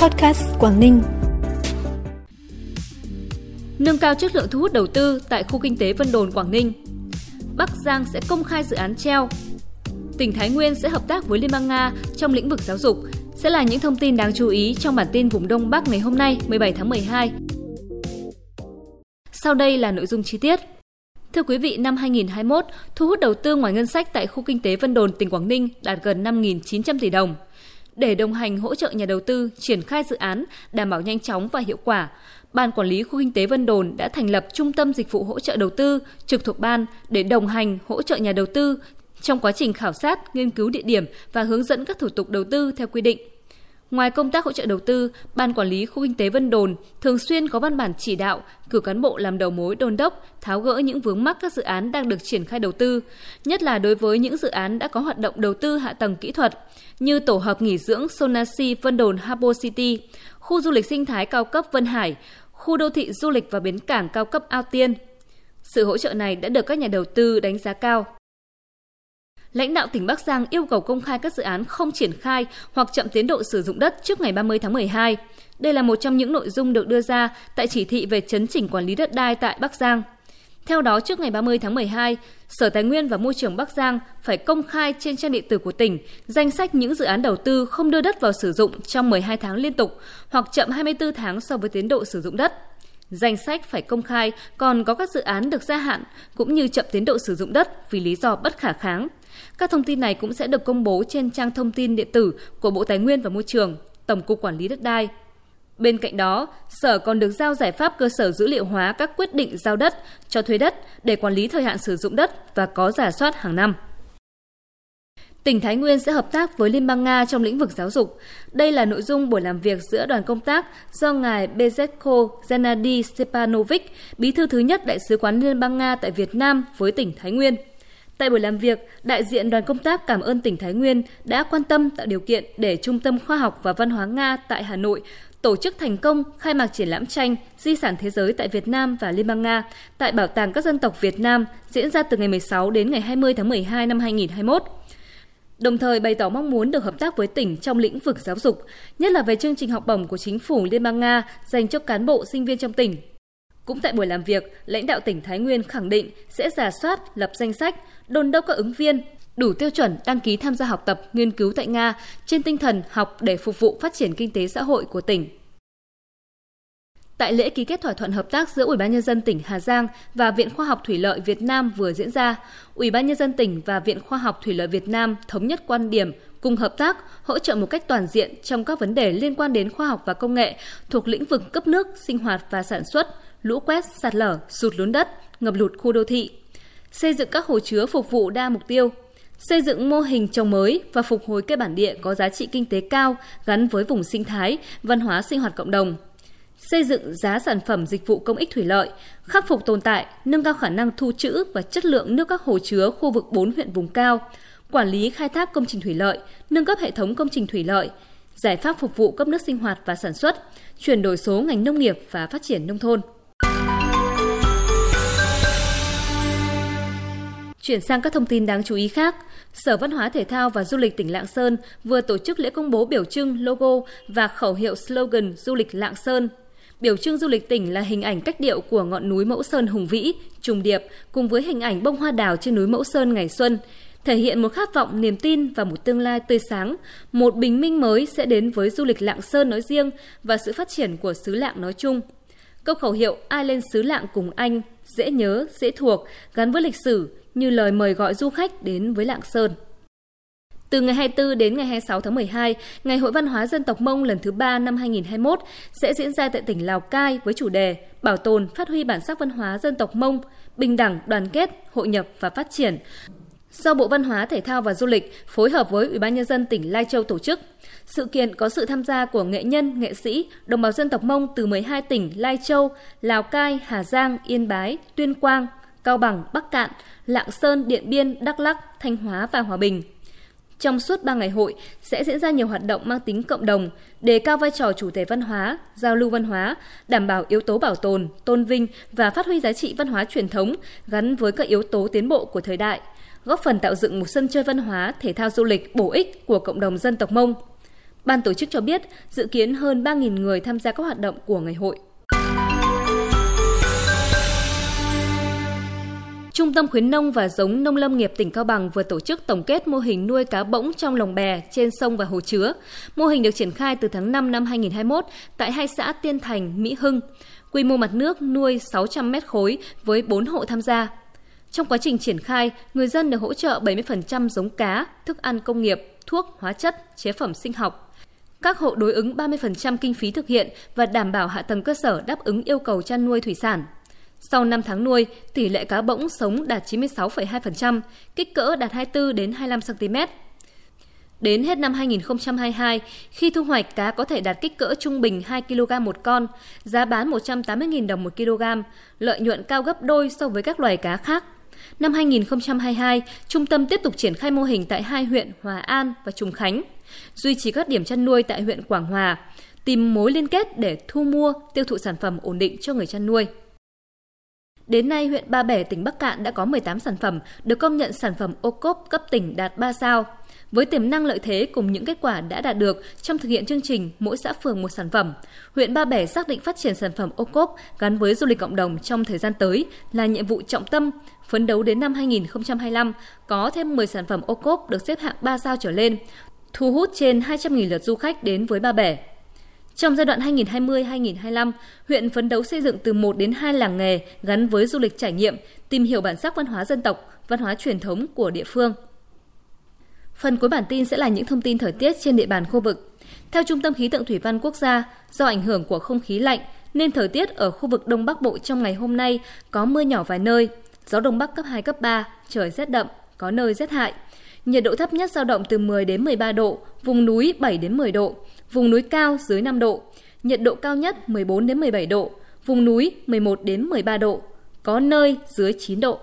Podcast Quảng Ninh. Nâng cao chất lượng thu hút đầu tư tại khu kinh tế Vân Đồn, Quảng Ninh. Bắc Giang sẽ công khai dự án treo. Tỉnh Thái Nguyên sẽ hợp tác với Liên bang Nga trong lĩnh vực giáo dục sẽ là những thông tin đáng chú ý trong bản tin vùng Đông Bắc ngày hôm nay 17 tháng 12. Sau đây là nội dung chi tiết. Thưa quý vị, năm 2021, thu hút đầu tư ngoài ngân sách tại khu kinh tế Vân Đồn, tỉnh Quảng Ninh đạt gần 5.900 tỷ đồng. Để đồng hành hỗ trợ nhà đầu tư triển khai dự án đảm bảo nhanh chóng và hiệu quả, Ban Quản lý Khu Kinh tế Vân Đồn đã thành lập Trung tâm Dịch vụ Hỗ trợ Đầu tư trực thuộc Ban để đồng hành hỗ trợ nhà đầu tư trong quá trình khảo sát, nghiên cứu địa điểm và hướng dẫn các thủ tục đầu tư theo quy định. Ngoài công tác hỗ trợ đầu tư, Ban Quản lý Khu Kinh tế Vân Đồn thường xuyên có văn bản chỉ đạo, cử cán bộ làm đầu mối đôn đốc, tháo gỡ những vướng mắc các dự án đang được triển khai đầu tư, nhất là đối với những dự án đã có hoạt động đầu tư hạ tầng kỹ thuật, như tổ hợp nghỉ dưỡng Sonasi Vân Đồn hapo City, khu du lịch sinh thái cao cấp Vân Hải, khu đô thị du lịch và bến cảng cao cấp Ao Tiên. Sự hỗ trợ này đã được các nhà đầu tư đánh giá cao lãnh đạo tỉnh Bắc Giang yêu cầu công khai các dự án không triển khai hoặc chậm tiến độ sử dụng đất trước ngày 30 tháng 12. Đây là một trong những nội dung được đưa ra tại chỉ thị về chấn chỉnh quản lý đất đai tại Bắc Giang. Theo đó, trước ngày 30 tháng 12, Sở Tài nguyên và Môi trường Bắc Giang phải công khai trên trang điện tử của tỉnh danh sách những dự án đầu tư không đưa đất vào sử dụng trong 12 tháng liên tục hoặc chậm 24 tháng so với tiến độ sử dụng đất. Danh sách phải công khai, còn có các dự án được gia hạn cũng như chậm tiến độ sử dụng đất vì lý do bất khả kháng. Các thông tin này cũng sẽ được công bố trên trang thông tin điện tử của Bộ Tài nguyên và Môi trường, Tổng cục Quản lý đất đai. Bên cạnh đó, Sở còn được giao giải pháp cơ sở dữ liệu hóa các quyết định giao đất, cho thuê đất để quản lý thời hạn sử dụng đất và có giả soát hàng năm. Tỉnh Thái Nguyên sẽ hợp tác với Liên bang Nga trong lĩnh vực giáo dục. Đây là nội dung buổi làm việc giữa đoàn công tác do ngài Bezetko Zenady Stepanovic, bí thư thứ nhất Đại sứ quán Liên bang Nga tại Việt Nam với tỉnh Thái Nguyên. Tại buổi làm việc, đại diện đoàn công tác cảm ơn tỉnh Thái Nguyên đã quan tâm tạo điều kiện để Trung tâm Khoa học và Văn hóa Nga tại Hà Nội tổ chức thành công khai mạc triển lãm tranh Di sản thế giới tại Việt Nam và Liên bang Nga tại Bảo tàng các dân tộc Việt Nam diễn ra từ ngày 16 đến ngày 20 tháng 12 năm 2021 đồng thời bày tỏ mong muốn được hợp tác với tỉnh trong lĩnh vực giáo dục, nhất là về chương trình học bổng của chính phủ Liên bang Nga dành cho cán bộ sinh viên trong tỉnh. Cũng tại buổi làm việc, lãnh đạo tỉnh Thái Nguyên khẳng định sẽ giả soát, lập danh sách, đôn đốc các ứng viên đủ tiêu chuẩn đăng ký tham gia học tập, nghiên cứu tại Nga trên tinh thần học để phục vụ phát triển kinh tế xã hội của tỉnh. Tại lễ ký kết thỏa thuận hợp tác giữa Ủy ban nhân dân tỉnh Hà Giang và Viện Khoa học Thủy lợi Việt Nam vừa diễn ra, Ủy ban nhân dân tỉnh và Viện Khoa học Thủy lợi Việt Nam thống nhất quan điểm cùng hợp tác hỗ trợ một cách toàn diện trong các vấn đề liên quan đến khoa học và công nghệ thuộc lĩnh vực cấp nước, sinh hoạt và sản xuất, lũ quét, sạt lở, sụt lún đất, ngập lụt khu đô thị, xây dựng các hồ chứa phục vụ đa mục tiêu, xây dựng mô hình trồng mới và phục hồi cây bản địa có giá trị kinh tế cao gắn với vùng sinh thái, văn hóa sinh hoạt cộng đồng, xây dựng giá sản phẩm dịch vụ công ích thủy lợi, khắc phục tồn tại, nâng cao khả năng thu trữ và chất lượng nước các hồ chứa khu vực 4 huyện vùng cao, quản lý khai thác công trình thủy lợi, nâng cấp hệ thống công trình thủy lợi, giải pháp phục vụ cấp nước sinh hoạt và sản xuất, chuyển đổi số ngành nông nghiệp và phát triển nông thôn. Chuyển sang các thông tin đáng chú ý khác, Sở Văn hóa Thể thao và Du lịch tỉnh Lạng Sơn vừa tổ chức lễ công bố biểu trưng logo và khẩu hiệu slogan du lịch Lạng Sơn. Biểu trưng du lịch tỉnh là hình ảnh cách điệu của ngọn núi Mẫu Sơn hùng vĩ, trùng điệp cùng với hình ảnh bông hoa đào trên núi Mẫu Sơn ngày xuân, thể hiện một khát vọng, niềm tin và một tương lai tươi sáng, một bình minh mới sẽ đến với du lịch Lạng Sơn nói riêng và sự phát triển của xứ Lạng nói chung. Câu khẩu hiệu ai lên xứ Lạng cùng anh, dễ nhớ, dễ thuộc, gắn với lịch sử, như lời mời gọi du khách đến với Lạng Sơn. Từ ngày 24 đến ngày 26 tháng 12, Ngày hội văn hóa dân tộc Mông lần thứ 3 năm 2021 sẽ diễn ra tại tỉnh Lào Cai với chủ đề Bảo tồn, phát huy bản sắc văn hóa dân tộc Mông, bình đẳng, đoàn kết, hội nhập và phát triển. Do Bộ Văn hóa, Thể thao và Du lịch phối hợp với Ủy ban nhân dân tỉnh Lai Châu tổ chức. Sự kiện có sự tham gia của nghệ nhân, nghệ sĩ, đồng bào dân tộc Mông từ 12 tỉnh Lai Châu, Lào Cai, Hà Giang, Yên Bái, Tuyên Quang, Cao Bằng, Bắc Cạn, Lạng Sơn, Điện Biên, Đắk Lắk, Thanh Hóa và Hòa Bình. Trong suốt 3 ngày hội sẽ diễn ra nhiều hoạt động mang tính cộng đồng, đề cao vai trò chủ thể văn hóa, giao lưu văn hóa, đảm bảo yếu tố bảo tồn, tôn vinh và phát huy giá trị văn hóa truyền thống gắn với các yếu tố tiến bộ của thời đại, góp phần tạo dựng một sân chơi văn hóa, thể thao du lịch bổ ích của cộng đồng dân tộc Mông. Ban tổ chức cho biết dự kiến hơn 3.000 người tham gia các hoạt động của ngày hội. Trung tâm khuyến nông và giống nông lâm nghiệp tỉnh Cao Bằng vừa tổ chức tổng kết mô hình nuôi cá bỗng trong lồng bè trên sông và hồ chứa. Mô hình được triển khai từ tháng 5 năm 2021 tại hai xã Tiên Thành, Mỹ Hưng. Quy mô mặt nước nuôi 600 mét khối với 4 hộ tham gia. Trong quá trình triển khai, người dân được hỗ trợ 70% giống cá, thức ăn công nghiệp, thuốc, hóa chất, chế phẩm sinh học. Các hộ đối ứng 30% kinh phí thực hiện và đảm bảo hạ tầng cơ sở đáp ứng yêu cầu chăn nuôi thủy sản. Sau 5 tháng nuôi, tỷ lệ cá bỗng sống đạt 96,2%, kích cỡ đạt 24 đến 25 cm. Đến hết năm 2022, khi thu hoạch cá có thể đạt kích cỡ trung bình 2 kg một con, giá bán 180.000 đồng một kg, lợi nhuận cao gấp đôi so với các loài cá khác. Năm 2022, trung tâm tiếp tục triển khai mô hình tại hai huyện Hòa An và Trùng Khánh, duy trì các điểm chăn nuôi tại huyện Quảng Hòa, tìm mối liên kết để thu mua, tiêu thụ sản phẩm ổn định cho người chăn nuôi. Đến nay, huyện Ba Bể, tỉnh Bắc Cạn đã có 18 sản phẩm được công nhận sản phẩm ô cốp cấp tỉnh đạt 3 sao. Với tiềm năng lợi thế cùng những kết quả đã đạt được trong thực hiện chương trình mỗi xã phường một sản phẩm, huyện Ba Bể xác định phát triển sản phẩm ô cốp gắn với du lịch cộng đồng trong thời gian tới là nhiệm vụ trọng tâm, phấn đấu đến năm 2025 có thêm 10 sản phẩm ô cốp được xếp hạng 3 sao trở lên, thu hút trên 200.000 lượt du khách đến với Ba Bể. Trong giai đoạn 2020-2025, huyện phấn đấu xây dựng từ 1 đến 2 làng nghề gắn với du lịch trải nghiệm, tìm hiểu bản sắc văn hóa dân tộc, văn hóa truyền thống của địa phương. Phần cuối bản tin sẽ là những thông tin thời tiết trên địa bàn khu vực. Theo Trung tâm Khí tượng Thủy văn Quốc gia, do ảnh hưởng của không khí lạnh nên thời tiết ở khu vực Đông Bắc Bộ trong ngày hôm nay có mưa nhỏ vài nơi, gió Đông Bắc cấp 2, cấp 3, trời rét đậm, có nơi rét hại. Nhiệt độ thấp nhất dao động từ 10 đến 13 độ, vùng núi 7 đến 10 độ, vùng núi cao dưới 5 độ, nhiệt độ cao nhất 14 đến 17 độ, vùng núi 11 đến 13 độ, có nơi dưới 9 độ.